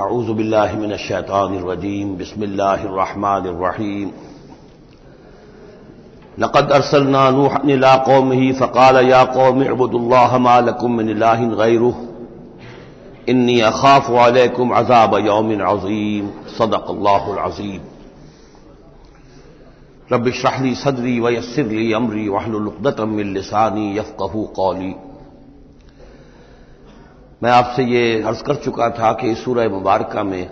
अऊज़बिल्लिमिनशैतानिर्रजीम बिस्मिल्लाहिर्रहमानिर्रहीम लक़द अरसलना नूहन इला कौमिही फ़क़ाल या कौम अबुदुल्लाह मा लकुम मिन इलाहिन गैरुह इन्नी अखाफु अलैकुम अज़ाब यौमिन अज़ीम सदक़ल्लाहुल अज़ीम रब इश्रह ली सदरी व यस्सिर ली अमरी वहलुल उक़दतम मिन लिसानी यफ़क़हू क़ौली मैं आपसे ये अर्ज़ कर चुका था कि इस सूरह मुबारक में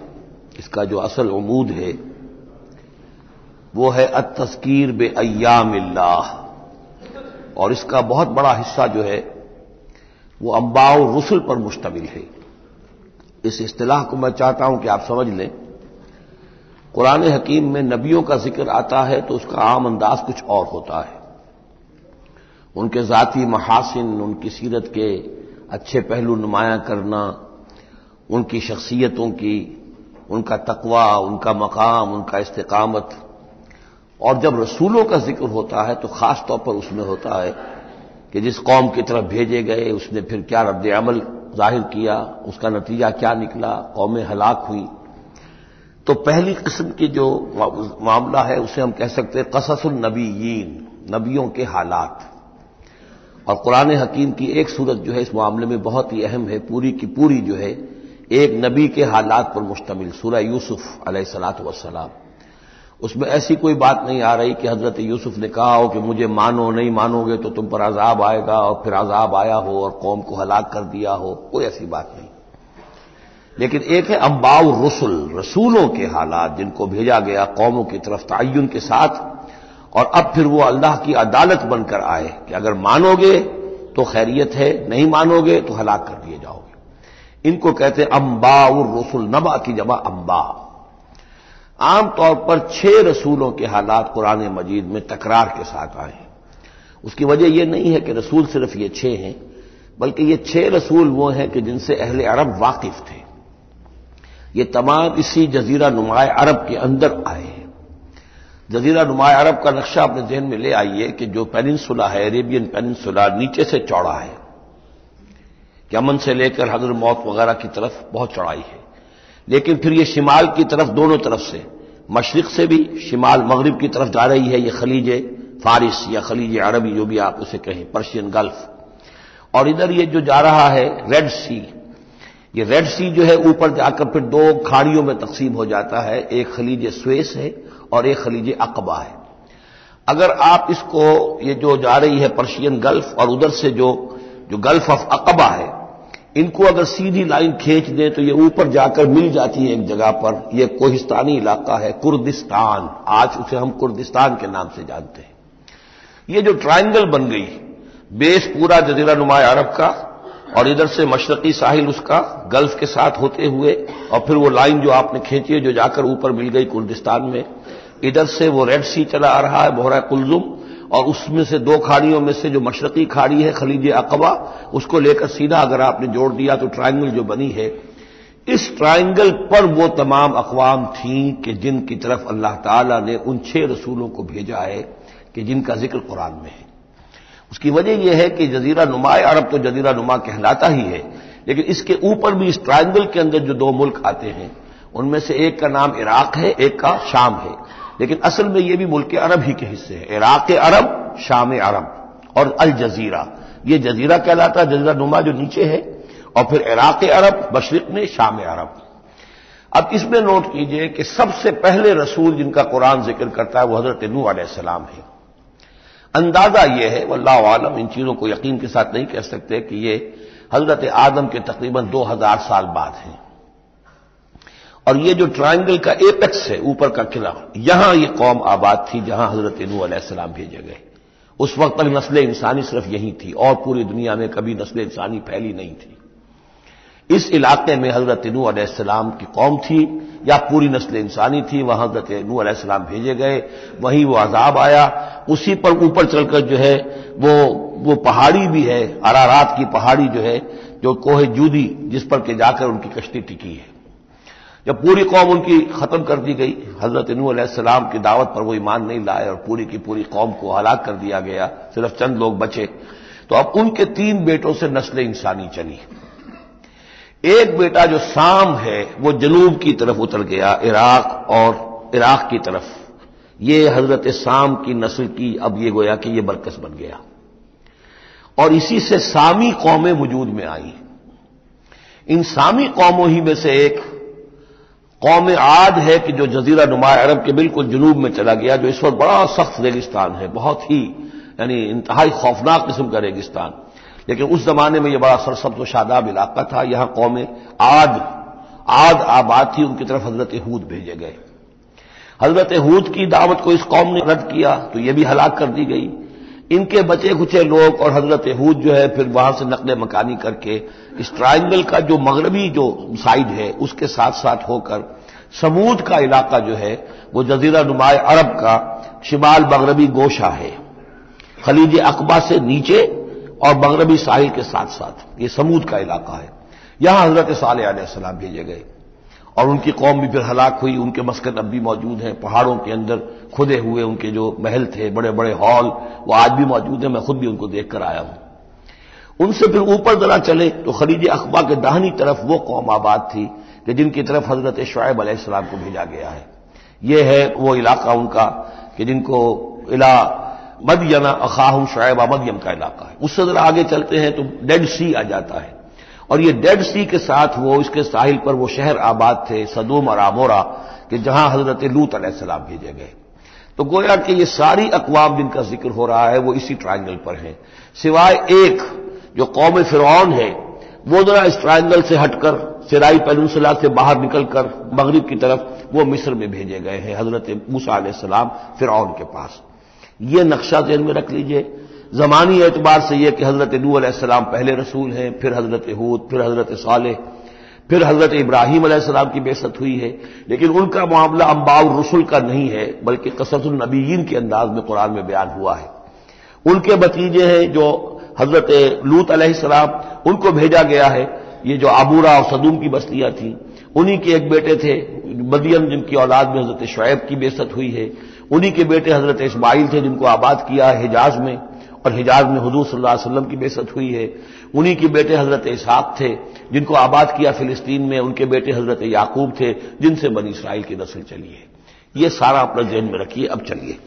इसका जो असल उमूद है, वो है अत तस्कीर बे अयामिल्लाह और इसका बहुत बड़ा हिस्सा जो है, वो अम्बाउ रसुल पर मुश्तमिल है। इस इस्तेलाह को मैं चाहता हूँ कि आप समझ लें। कुरान हकीम में नबियों का ज़िक्र आता है तो उसका आम अंदाज कुछ और होता है। उनके जाति महासिन, उनकी सीरत के अच्छे पहलू नुमाया करना, उनकी शख्सियतों की, उनका तकवा, उनका मकाम, उनका इस्तकामत। और जब रसूलों का ज़िक्र होता है तो खास तौर पर उसमें होता है कि जिस कौम की तरफ़ भेजे गए, उसने फिर क्या रद्द अमल ज़ाहिर किया, उसका नतीजा क्या निकला, कौमें हलाक हुई। तो पहली किस्म की जो मामला है, उसे हम कह सकते हैं कससुल नबीयीन, नबियों के हालात। और कुरान हकीम की एक सूरत जो है इस मामले में बहुत ही अहम है, पूरी की पूरी जो है, एक नबी के हालात पर मुश्तमिल, सूरह यूसुफ अलैहिस्सलातु वसलाम उसमें ऐसी कोई बात नहीं आ रही कि हज़रत यूसुफ ने कहा हो कि मुझे मानो, नहीं मानोगे तो तुम पर आजाब आएगा और फिर आजाब आया हो और कौम को हलाक कर दिया हो, कोई ऐसी बात नहीं। लेकिन एक है अम्बाउ रसुल, रसूलों के हालात जिनको भेजा गया कौमों की तरफ़ तयन के साथ। और अब फिर वो अल्लाह की अदालत बनकर आए कि अगर मानोगे तो खैरियत है, नहीं मानोगे तो हलाक कर दिए जाओगे। इनको कहते हैं अम्बा रसुल नबा की जमा अम्बा आमतौर पर छह रसूलों के हालात कुरान मजीद में तकरार के साथ आए हैं। उसकी वजह यह नहीं है कि रसूल सिर्फ़ ये छह हैं, बल्कि ये छह रसूल वो हैं कि जिनसे अहले अरब वाकिफ थे। ये तमाम इसी जजीरा नुमाए अरब के अंदर आए। जजीरा नुमा अरब का नक्शा अपने जहन में ले आइए कि जो पेनिनसुला है, अरेबियन पेनिनसुला नीचे से चौड़ा है। यमन से लेकर हजर मौत वगैरह की तरफ़ बहुत चौड़ाई है। लेकिन फिर ये शिमाल की तरफ़ दोनों तरफ़ से, मशरक से भी शिमाल मगरब की तरफ़ जा रही है ये खलीज फारिस या खलीज अरबी जो भी आप उसे कहें, पर्शियन गल्फ। और इधर ये जो जा रहा है, रेड सी, ये रेड सी जो है ऊपर जाकर फिर दो खाड़ियों में तकसीम हो जाता है। एक खलीज स्वेस है और एक खलीज अकबा है। अगर आप इसको, ये जो जा रही है पर्शियन गल्फ और उधर से जो जो गल्फ ऑफ़ अकबा है, इनको अगर सीधी लाइन खींच दें तो ये ऊपर जाकर मिल जाती है एक जगह पर। यह कोहिस्तानी इलाका है, कुर्दिस्तान। आज उसे हम कुर्दिस्तान के नाम से जानते हैं। ये जो ट्रायंगल बन गई, बेस पूरा जजीरा नुमा अरब का और इधर से मशरकी साहिल उसका गल्फ के साथ होते हुए और फिर वो लाइन जो आपने खींची है, जो जाकर ऊपर मिल गई कुर्दिस्तान में इधर से वो रेड सी चला आ रहा है बोहरा कुलजुम, और उसमें से दो खाड़ियों में से जो मशरकी खाड़ी है, खलीज अकबा उसको लेकर सीधा अगर आपने जोड़ दिया तो ट्राइंगल जो बनी है, इस ट्राइंगल पर वो तमाम अकवाम थी कि जिनकी तरफ़ अल्लाह ताला ने उन छह रसूलों को भेजा है कि जिनका ज़िक्र कुरान में है। उसकी वजह यह है कि जजीरा नुमाए अरब तो जजीरा नुमा कहलाता ही है, लेकिन इसके ऊपर भी इस ट्राइंगल के अंदर जो दो मुल्क आते हैं, उनमें से एक का नाम इराक है, एक का शाम है। लेकिन असल में ये भी मुल्क अरब ही के हिस्से है। इराक अरब, शाम अरब और अल जजीरा। ये जजीरा कहलाता है, जजीरा नुमा जो नीचे है और फिर इराक अरब, मशरक में शाम अरब। अब इसमें नोट कीजिए कि सबसे पहले रसूल जिनका कुरान ज़िक्र करता है, वो हज़रत नू सलाम है। अंदाज़ा यह है, वल्लाह आलम, इन चीज़ों को यकीन के साथ नहीं कह सकते कि ये हज़रत आदम के तकरीबन दो हज़ार साल बाद हैं। और ये जो ट्रायंगल का एपेक्स है, ऊपर का किला, यहाँ ये कौम आबाद थी जहाँ हज़रत नू सलाम भेजे गए। उस वक्त तक नस्ल इंसानी सिर्फ़ यही थी, और पूरी दुनिया में कभी नस्ल इंसानी फैली नहीं थी। इस इलाके में हज़रत नू अलैहिस्सलाम की कौम थी, या पूरी नस्ल इंसानी थी, वहाँ हज़रत नू अलैहिस्सलाम भेजे गए, वहीं वो अजाब आया। उसी पर ऊपर चलकर जो है, वो वो पहाड़ी भी है, अरारात की पहाड़ी जो है, जो कोहे जूदी जिस पर के जाकर उनकी कश्ती टिकी है। जब पूरी कौम उनकी खत्म कर दी गई, हज़रत नू अलैहिस्सलाम की दावत पर वो ईमान नहीं लाए और पूरी की पूरी कौम को हलाक कर दिया गया, सिर्फ़ चंद लोग बचे। तो अब उनके तीन बेटों से नस्ल इंसानी चली। एक बेटा जो शाम है, वो जनूब की तरफ़ उतर गया, इराक और इराक की तरफ़। ये हज़रत शाम की नस्ल की अब ये गोया कि ये बरकस बन गया। और इसी से सामी कौमें वजूद में आई। इन सामी कौमों ही में से एक कौम आद है कि जो जजीरा नुमा अरब के बिल्कुल जनूब में चला गया, जो इस वक्त बड़ा सख्त रेगिस्तान है, बहुत ही, यानी इंतहाई खौफनाक किस्म का रेगिस्तान। लेकिन उस जमाने में यह बड़ा सरसब्ज शादाब इलाका था, यहाँ कौम आद आद आबाद थी, उनकी तरफ़ हज़रत हूद भेजे गए। हज़रत हूद की दावत को इस कौम ने रद्द किया तो यह भी हलाक कर दी गई। इनके बचे खुचे लोग और हज़रत हूद जो है फिर वहाँ से नकल मकानी करके इस ट्राइंगल का जो मगरबी जो साइड है, उसके साथ साथ होकर समूद का इलाका जो है, वो जजीरा नुमाए अरब का शिमाल मगरबी गोशा है। खलीज अकबा से नीचे और मगरबी साहिल के साथ साथ ये समूद का इलाका है। यहाँ हज़रत साल भेजे गए। और उनकी कौम भी फिर हलाक हुई, उनके मस्कन अब भी मौजूद हैं, पहाड़ों के अंदर खुदे हुए उनके जो महल थे बड़े बड़े हॉल, वो आज भी मौजूद हैं, मैं खुद भी उनको देखकर आया हूँ। उनसे फिर ऊपर जरा चले तो खलीज अखबा के दाहनी तरफ़ वो कौम आबाद थी, कि जिनकी तरफ़ हज़रत शुएब अलैहिस्सलाम को भेजा गया है। ये है वो इलाका उनका, कि जिनको इला मदयना अखाहम शुएब मदयम का इलाका है। उससे जरा आगे चलते हैं तो डेड सी आ जाता है। और ये डेड सी के साथ वो, इसके साहिल पर वो शहर आबाद थे, सदूम और आमोरा, कि जहाँ हज़रत लूत अलैहिस्सलाम भेजे गए। तो गोया कि ये सारी अकवाम जिनका ज़िक्र हो रहा है, वो इसी ट्राइंगल पर है। सिवाय एक जो कौम फिरौन है, वो जरा इस ट्राइंगल से हटकर, सिराई पेनसला से बाहर निकलकर, मगरब की तरफ़ वो मिस्र में भेजे गए हैं, हज़रत मूसा सलाम फिरौन के पास। ये नक्शा जेन में रख लीजिए। जमानी एतबार से यह कि हज़रत नू अलैहिस्सलाम पहले रसूल हैं, फिर हज़रत हूद, फिर हज़रत साले फिर हज़रत इब्राहिम अलैहिस्सलाम की बेसत हुई है। लेकिन उनका मामला अम्बाउ रसुल का नहीं है, बल्कि कसरतुलनबीन के अंदाज में कुरान में बयान हुआ है। उनके भतीजे हैं जो हज़रत लूत अलैहिस्सलाम उनको भेजा गया है। ये जो आबूरा और सदूम की बस्तियाँ थी, उन्हीं के एक बेटे थे, मदियम, जिनकी औलाद में हज़रत शुएब की बेसत हुई है। उन्हीं के बेटे हज़रत इस्माइल थे, जिनको आबाद किया हिजाज में। और हिजाज में हजूर सल्लल्लाहु अलैहि की बेसत हुई है। उन्हीं के बेटे हज़रत इसहाक थे, जिनको आबाद किया फिलिस्तीन में, उनके बेटे हज़रत याकूब थे, जिनसे बनी इसराइल की नस्ल चली है। ये सारा अपना जहन में रखिए, अब चलिए।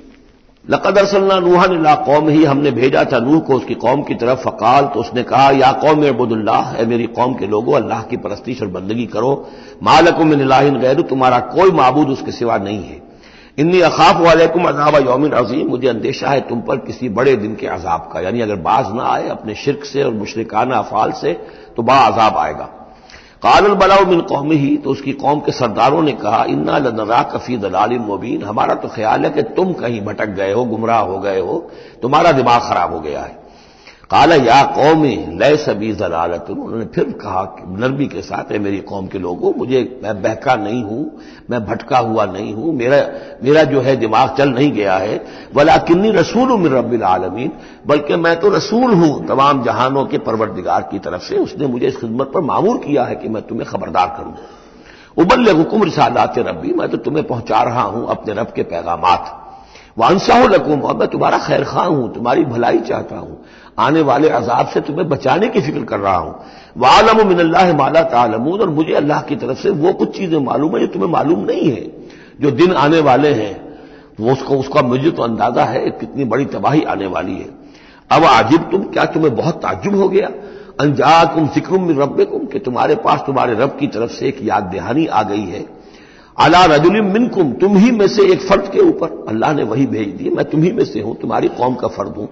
लकद अरसल्ला नूहन कौम ही, हमने भेजा था नूह को उसकी कौम की तरफ़, फ़काल तो उसने कहा, या कौम अबुदुल्लाह है मेरी कौम के लोगों, अल्लाह की परस्तिश और बंदगी करो। मालकुम गैर, तुम्हारा कोई मबूद उसके सिवा नहीं है। इन्नी अखाफ वालेकुम अजाब योमिन अजीम, मुझे अंदेशा है तुम पर किसी बड़े दिन के अजाब का। यानी अगर बाज ना आए अपने शिरक से और मुशरकाना अफाल से तो बड़ा अजाब आएगा। कानल बलाउ मिन कौमी ही तो उसकी कौम के सरदारों ने कहा, इन्ना लनरा कफी दलाल मुबीन, हमारा तो ख्याल है कि तुम कहीं भटक गए हो, गुमराह हो गए हो, तुम्हारा दिमाग खराब हो गया है। काला, या कौमी लय सभी जलालत उन्होंने फिर कहा नरमी के साथ है मेरी कौम के लोगों, मुझे मैं बहका नहीं हूँ, मैं भटका हुआ नहीं हूँ, मेरा मेरा जो है दिमाग चल नहीं गया है। वला किन्नी रसूल हूँ मेरे रबिल आलमीन। बल्कि मैं तो रसूल हूँ, तमाम जहानों के परवरदिगार की तरफ़ से। उसने मुझे इस खिदमत पर मामूर किया है कि मैं तुम्हें खबरदार करूँ। उबल हुकुम रिसालात रबी मैं तो तुम्हें पहुँचा रहा हूँ अपने रब के पैगाम वानसाह लकुम, और मैं तुम्हारा खैर खा हूँ, तुम्हारी भलाई चाहता हूँ। आने वाले अजाब से तुम्हें बचाने की फ़िक्र कर रहा हूँ। वालम मिनल्ला माला तालमून, और मुझे अल्लाह की तरफ़ से वो कुछ चीज़ें मालूम है जो तुम्हें मालूम नहीं है। जो दिन आने वाले हैं, वो उसको, उसका मुझे तो अंदाज़ा है कितनी बड़ी तबाही आने वाली है। अब आजिब तुम, क्या तुम्हें बहुत ताजुब हो गया? अंजा तुम ज़िक्र रब कि तुम्हारे पास तुम्हारे रब की तरफ़ से एक याद दहानी आ गई है। अला रजुलिम मिनकुम, तुम ही में से एक फर्द के ऊपर। अल्लाह ने वही भेज दी मैं तुम ही में से हूँ, तुम्हारी कौम का फर्द हूँ।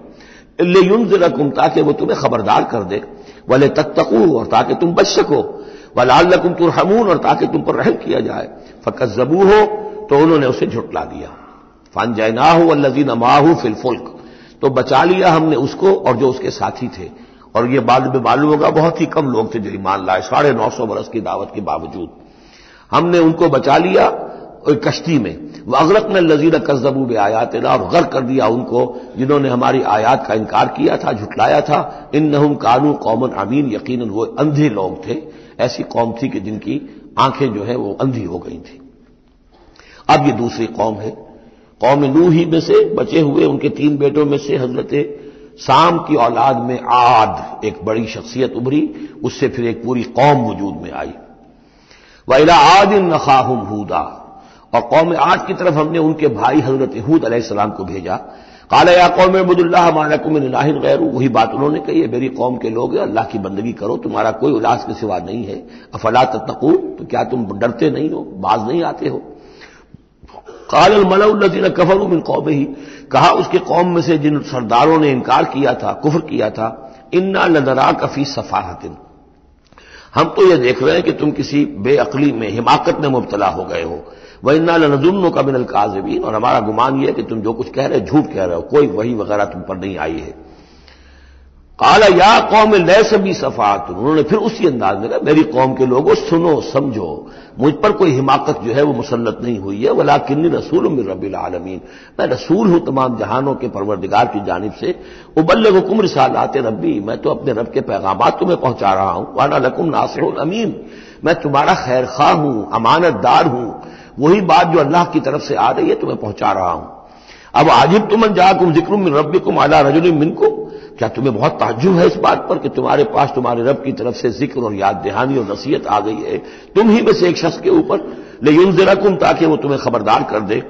ताकि वो तुम्हें खबरदार कर दे वले तत्तकू और ताकि तुम बच सको वलाल लकुम तुरहमून और ताकि तुम पर रहम किया जाए फकत जबू हो तो उन्होंने उसे झुटला दिया फन जैना हो अल्लजीन माहू फिलफुल्क तो बचा लिया हमने उसको और जो उसके साथी थे और ये बाद में मालूम होगा बहुत ही कम लोग थे जो ईमान लाए साढ़े नौ सौ बरस की दावत के बावजूद हमने उनको बचा लिया कश्ती में। वह अगरक ने लजीर कस्जबू बे आयात और गर कर दिया उनको, जिन्होंने हमारी आयात का इनकार किया था झुटलाया था। इन नहुम कानू कौमन अमीन यकीन वो अंधे लोग थे। ऐसी कौम थी कि जिनकी आँखें जो है वो अंधी हो गई थी। अब ये दूसरी कौम है। कौम नू ही में से बचे हुए, उनके तीन बेटों में से हज़रत साम की औलाद में आद एक बड़ी शख्सियत उभरी। उससे फिर एक पूरी कौम वजूद में आई। वैला आद इन हूदा। और कौम आद की तरफ़ हमने उनके भाई हज़रत हूद अलैहिस्सलाम को भेजा। काला, या कौम अबुदुल्लाह गैर। वही बात उन्होंने कही है, मेरी कौम के लोग अल्लाह की बंदगी करो, तुम्हारा कोई उलास के सिवा नहीं है। अफला तकून तो क्या तुम डरते नहीं हो, बाज नहीं आते हो? काल मलजीन कफर मिन कौम ही कहा, उसके कौम में से जिन सरदारों ने इनकार किया था, कुफर किया था, इन्ना लदरा कफी सफाहतिन। हम तो यह देख रहे हैं कि तुम किसी बेअकली में, हिमाकत में मुबतला हो गए हो। वह इन्ना लजुम्नो का बिन काजबीन, और हमारा गुमान यह कि तुम जो कुछ कह रहे हो, झूठ कह रहे हो, कोई वही वगैरह तुम पर नहीं आई है। काला, या कौम लय सभी सफात उन्होंने फिर उसी अंदाज में कहा, मेरी कौम के लोगों, सुनो, समझो, मुझ पर कोई हिमाकत जो है वो मुसलत नहीं हुई है वला किन्नी रसूल मिल रबी आलमीन। मैं रसूल हूँ तमाम जहानों के परवरदिगार की जानब से। उबल्ल हुकुम आते रबी मैं तो अपने रब के पैगाम तुम्हें पहुँचा रहा हूँ वाना लकुम नासिर अमीन। मैं तुम्हारा खैर खा हूँ, अमानतदार हूँ वही बात जो अल्लाह की तरफ़ से आ रही है, तुम्हें पहुँचा रहा हूँ। अब आजिब तुमन जाकुम ज़िक्र मिन रबिकुम आला रजुल मिनकुम। क्या तुम्हें बहुत ताजुब है इस बात पर कि तुम्हारे पास, तुम्हारे रब की तरफ़ से ज़िक्र और याद दहानी और नसीहत आ गई है? तुम ही में से एक शख्स के ऊपर। ले यून जराकुम ताकि वो तुम्हें खबरदार कर दे।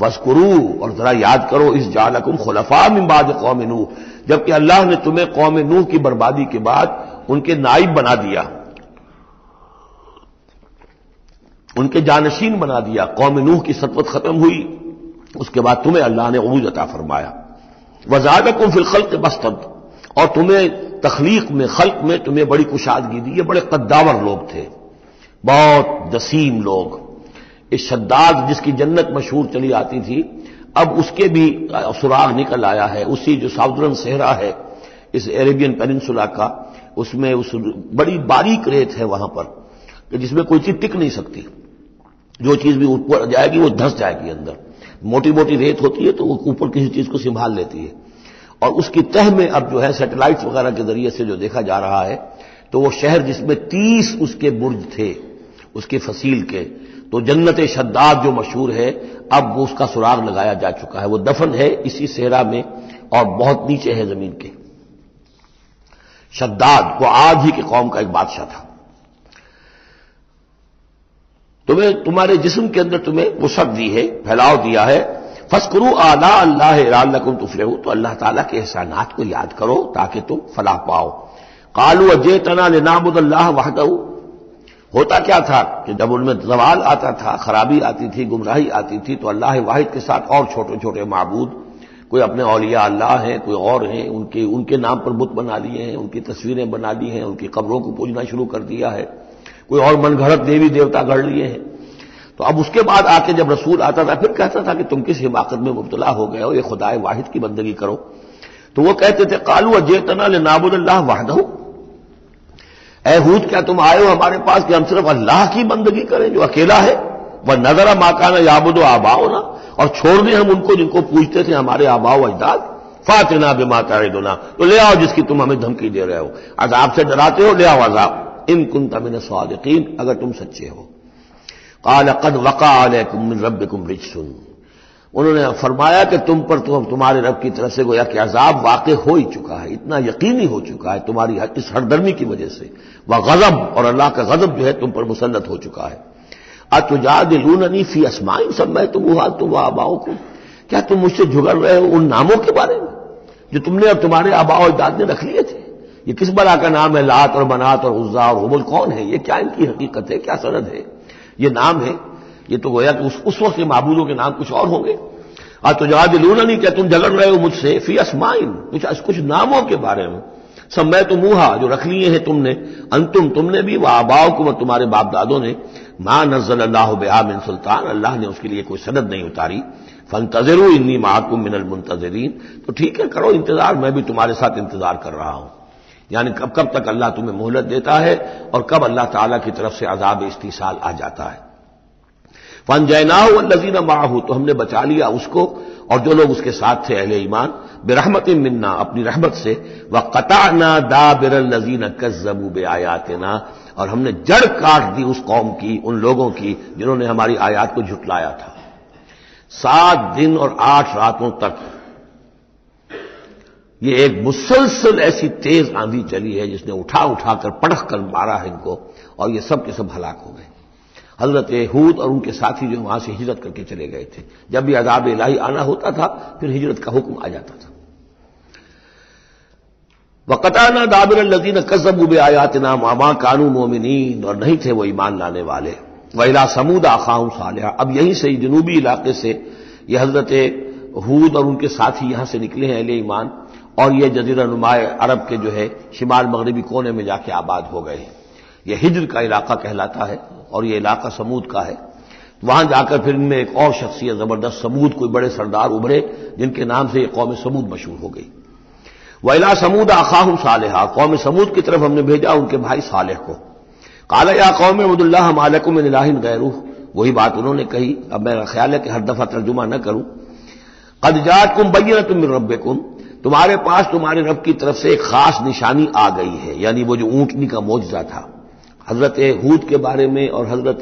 वस्कुरू और जरा याद करो, इस जालकुम खुलफा मिम्बाद कौम नूह। जबकि अल्लाह ने तुम्हें कौम नूह की बर्बादी के बाद उनके नाइब बना दिया। उनके जानशीन बना दिया। कौम नूह की सतवत खत्म हुई। उसके बाद तुम्हें अल्लाह ने उबूज अता फरमाया। वजादकुम फिलखल के बस्तद। और तुम्हें तखलीक में, खल्क में तुम्हें बड़ी कुशादगी दी। ये बड़े कद्दावर लोग थे। बहुत दसीम लोग। इस शद्दाद जिसकी जन्नत मशहूर चली आती थी, अब उसके भी सुराग निकल आया है। उसी जो साउदर्न सहरा है, इस अरेबियन पेनिनसुला का, उसमें उस बड़ी बारीक रेत है वहाँ पर जिसमें कोई चीज़ टिक नहीं सकती। जो चीज़ भी ऊपर जाएगी, वो धस जाएगी अंदर। मोटी मोटी रेत होती है तो वो ऊपर किसी चीज़ को संभाल लेती है। और उसकी तह में अब जो है सैटेलाइट्स वगैरह के ज़रिए से जो देखा जा रहा है तो वो शहर जिसमें तीस उसके बुर्ज थे, उसके फसील के तो जन्नत शद्दाद जो मशहूर है, अब वो उसका सुराग लगाया जा चुका है। वो दफन है इसी सेहरा में और बहुत नीचे है ज़मीन के। शद्दाद को आज ही के कौम का एक बादशाह था। तुम्हें, तुम्हारे जिस्म के अंदर तुम्हें वसत दी है, फैलाव दिया है। फस्करू आला अल्लाह तुफरे हो तो अल्लाह ताला के एहसानात को याद करो ताकि तुम फलाह पाओ। कालू अजय तना नाबुदल्लाह वाहदऊ होता क्या था कि जब उनमें जवाल आता था, खराबी आती थी, गुमराही आती थी तो अल्लाह वाहिद के साथ और छोटे छोटे मबूद, कोई अपने अलिया अल्लाह हैं, कोई और हैं, उनके उनके नाम पर बुत बना लिए हैं, उनकी तस्वीरें बना ली हैं, उनकी कब्रों को पूजना शुरू कर दिया है। कोई और मनगढ़ंत देवी देवता गढ़ लिए हैं। तो अब उसके बाद आके जब रसूल आता था, फिर कहता था कि तुम किस हिमाकत में मुबतला हो गए हो? ये खुदाए वाहिद की बंदगी करो। तो वो कहते थे, कालू अजेतना नाबुल्लाह वाहदहू। हूद, क्या तुम आए हो हमारे पास कि हम सिर्फ़ अल्लाह की बंदगी करें जो अकेला है? वह नजरा माकाना याबुद आबाओ ना और छोड़ दें हम उनको जिनको पूछते थे हमारे आबाओ अजदाद। फातना बे माता दोना तो ले आओ जिसकी तुम हमें धमकी दे रहे हो। अजाब से डराते हो? ले आओ अजाब इन कुन तमिन स्वादीन अगर तुम सच्चे हो। काल कद वका मिन रब कुम रिजसुन। उन्होंने फरमाया कि तुम पर तो तुम्हारे रब की तरफ़ से गोया कि अजाब वाक़ हो ही चुका है, इतना यकीनी हो चुका है तुम्हारी इस हरदर्मी की वजह से। वह गजब, और अल्लाह का गजब जो है तुम पर मुसलत हो चुका है। अतुजाद लूननी फ़ी असमाइन सब मैं तुम हाल तुम वह आबाओं को। क्या तुम मुझसे झुगड़ रहे हो उन नामों के बारे में, जो तुमने और तुम्हारे आबाओ इजाद ने रख लिए थे? ये किस बला का नाम है? लात और बनात और उज्जा और हुबल कौन है? ये क्या इनकी हकीकत है? क्या सनद है? ये नाम है? ये तो गोया कि उस, उस वक्त के महबूदों के नाम कुछ और होंगे। और तो जवाब लूना नहीं क्या तुम झगड़ रहे हो मुझसे? फ़ी असमाइन। कुछ कुछ नामों के बारे में। सब मैं तो मुहा जो रख लिए हैं तुमने। अंतुम तुमने भी वह आबाओ को व तुम्हारे बाप दादों ने। माँ नजल अल्लाह बेआमिन सुल्तान। अल्लाह ने उसके लिए कोई सनद नहीं उतारी। फन तजरू इन्नी महाकुम मिनल मुंतजरीन। तो ठीक है करो इंतज़ार। मैं भी तुम्हारे साथ इंतज़ार कर रहा हूँ। यानी कब कब तक अल्लाह तुम्हें मोहलत देता है और कब अल्लाह ताला की तरफ़ से अजाब इस्तीसाल आ जाता है। फन जैना लजीन माहू तो हमने बचा लिया उसको और जो लोग उसके साथ थे अहले ईमान बेरहमत मिन्ना, अपनी रहमत से, व कताना दा बिरल नजीन कजबू बे आयातना और हमने जड़ काट दी उस कौम की, उन लोगों की, जिन्होंने हमारी आयात को झुटलाया था। सात दिन और आठ रातों तक ये एक मुसलसल ऐसी तेज आंधी चली है जिसने उठा उठाकर पटक कर मारा है इनको, और ये सब के सब हलाक हो गए। हज़रत हूद और उनके साथी जो वहाँ से हिजरत करके चले गए थे। जब भी अदाब इलाही आना होता था, फिर हिजरत का हुक्म आ जाता था। वकताना दाबिर लजीन कसबूब आयातना मामा कानू मोमिनीन, और नहीं थे वो ईमान लाने वाले। वहीला समूद आखाऊ सालिहा। अब यहीं से, जनूबी इलाके से ये हज़रत हूद और उनके साथी यहाँ से निकले हैं अले ईमान। और ये जजीरा नुमाए अरब के जो है, शिमाल मगरबी कोने में जाके आबाद हो गए हैं। यह हिजर का इलाका कहलाता है और यह इलाका समूद का है। वहाँ जाकर फिर इनमें एक और शख्सियत, ज़बरदस्त समूद, कोई बड़े सरदार उभरे, जिनके नाम से यह कौम समूद मशहूर हो गई। वैला समूद आखाहम सालेहा, कौम समूद की तरफ़ हमने भेजा उनके भाई सालेह को। काला, या कौम अबुदुल्ला मालकुम इलाहिन गैरू। वही बात उन्होंने कही, अब मेरा ख्याल है कि हर दफ़ा तर्जुमा न करूँ। कदजात कुम बैन तुम रब कुम तुम्हारे पास तुम्हारे रब की तरफ़ से एक खास निशानी आ गई है, यानी वो जो ऊंटनी का मोजा था। हज़रत हूद के बारे में और हज़रत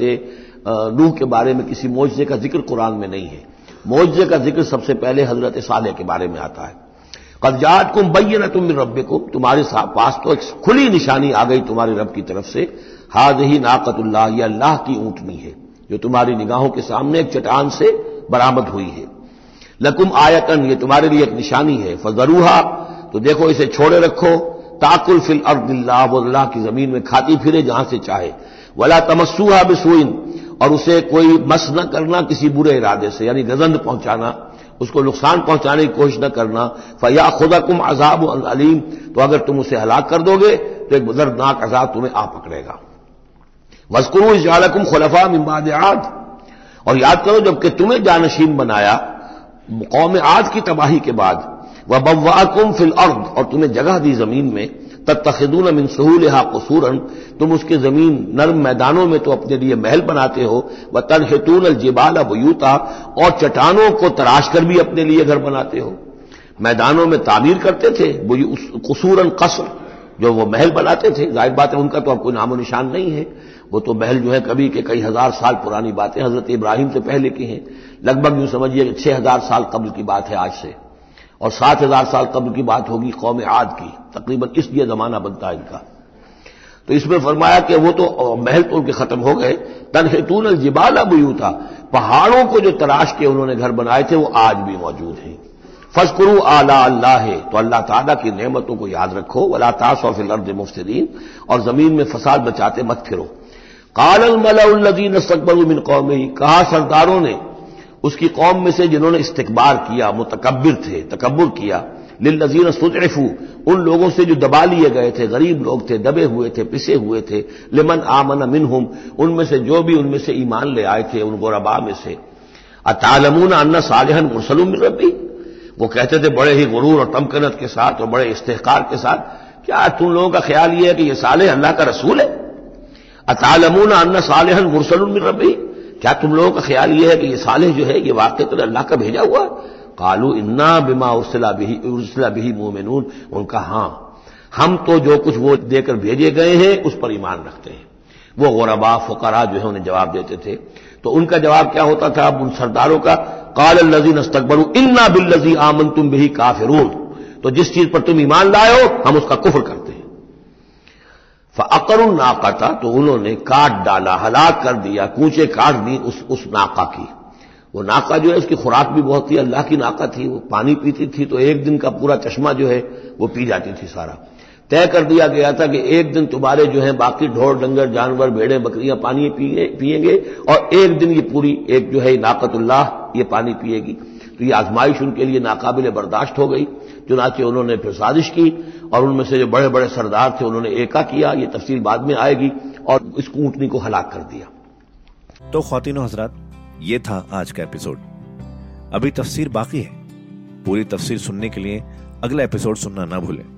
नूह के बारे में किसी मुआवजे का ज़िक्र कुरान में नहीं है। मुआवजे का ज़िक्र सबसे पहले हज़रत साले के बारे में आता है। कदजात कुम बैन तुम रब को तुम्हारे पास तो एक खुली निशानी आ गई तुम्हारे रब की तरफ़ से। हाज ही नाकतुल्लाह यह अल्लाह की ऊंटनी है, जो तुम्हारी निगाहों के सामने एक चटान से बरामद हुई है। लकुम आयतन, ये तुम्हारे लिए एक निशानी है। फजरूहा तो देखो इसे छोड़े रखो। ताकुल फिल अर्दिल्ला वो अल्लाह की ज़मीन में खाती फिरे जहाँ से चाहे। वला तमस्सूहा बिसुइन, और उसे कोई मस न करना किसी बुरे इरादे से, यानी गजंद पहुंचाना, उसको नुकसान पहुँचाने की कोशिश न करना। फया खुदा कुम अजाब अलीम तो अगर तुम उसे हलाक कर दोगे तो एक दर्दनाक अजाब तुम्हें आ पकड़ेगा। वस्कुरू इजालकुम खुलफा मिम्बाद और याद करो, जबकि तुम्हें जानशीन बनाया कौम आद की तबाही के बाद, वह बवाकुम फिल अर्द और तुम्हें जगह दी ज़मीन में, तत्तखदून मिन सहूलहा कसूरन तुम उसके ज़मीन नर्म मैदानों में तो अपने लिए महल बनाते हो व तनहतून अलजिबाल बयूता और चट्टानों को तराश कर भी अपने लिए घर बनाते हो। मैदानों में तामीर करते थे वो कसूरन कसर जो वो महल बनाते थे, ज़ाहिर बात है उनका तो अब कोई नामो निशान नहीं है। वो तो महल जो है कभी के कई हज़ार साल पुरानी बातें हज़रत इब्राहिम से पहले की हैं। लगभग यूँ समझिए कि छह हज़ार साल कबल की बात है आज से। और सात हज़ार साल कबल की बात होगी कौम आद की। तकरीबन इसलिए जमाना बनता है इनका। तो इसमें फरमाया कि वो तो महल तो उनके खत्म हो गए। तनहेतून जिबाला बुयू था पहाड़ों को जो तराश के उन्होंने घर बनाए थे, वो आज भी मौजूद हैं। फसकरू आला अल्लाह है तो अल्लाह ताला की नेमतों को याद रखो, वला तासौफिल अर्द मुफ्तदीन, और ज़मीन में फसाद बचाते मत फिरो। कालल मलाउल्लदीन नस्तकबरू मिन कौम ही कहा सरदारों ने, उसकी कौम में से जिन्होंने इस्तकबार किया मुतकबिर थे तकबर किया, लिल्लजीन सुतरफू उन लोगों से जो दबा लिए गए थे, गरीब लोग थे, दबे हुए थे, पिसे हुए थे, लिमन आमन मिनहुम, उनमें से जो भी उनमें से ईमान ले आए थे, उन गोरबा में से। अतालमून अन्ना सालहन मुरसलुम रबी वो कहते थे, बड़े ही गुरूर और तमकनत के साथ और बड़े इस्तेकार के साथ, क्या तुम लोगों का ख्याल यह है कि यह साले अल्लाह का रसूल है? अतालमून अन्ना सालहन मुरसलुम रबी क्या तुम लोगों का ख्याल यह है कि ये साले जो है, ये वाकई तो अल्लाह का भेजा हुआ कालू इन्ना बिमा उर्सला बिही मोमिनून। उनका, हाँ, हम तो जो कुछ वो देकर भेजे गए हैं, उस पर ईमान रखते हैं। वो गौरबा, फुकरा जो है, उन्हें जवाब देते थे। तो उनका जवाब क्या होता था? अब उन सरदारों का काल लजीन अस्तकबरू इन्ना बिल्लजी आमन तुम भी काफिरून। तो जिस चीज़ पर तुम ईमान लाए हो, हम उसका कुफर करते हैं। फ़कर नाका था तो उन्होंने काट डाला, हलाक कर दिया, कूचे काट दी उस उस नाका की। वो नाका जो है, उसकी खुराक भी बहुत थी, अल्लाह की नाका थी, वो पानी पीती थी तो एक दिन का पूरा चश्मा जो है, वो पी जाती थी सारा। तय कर दिया गया था कि एक दिन तुम्हारे जो है बाकी ढोर, डंगर, जानवर, भेड़े, बकरियाँ पानी पिएँगे और एक दिन ये पूरी, एक जो है नाकतुल्लाह ये पानी पिएगी। तो ये आजमाइश उनके लिए नाकाबिल बर्दाश्त हो गई। चुनाचे उन्होंने फिर साजिश की और उनमें से जो बड़े बड़े सरदार थे उन्होंने एका किया। ये तफसील बाद में आएगी और इस ऊंटनी को हलाक कर दिया। तो खातिनो हजरात, ये था आज का एपिसोड। अभी तफसीर बाकी है। पूरी तफसीर सुनने के लिए अगला एपिसोड सुनना ना भूलें।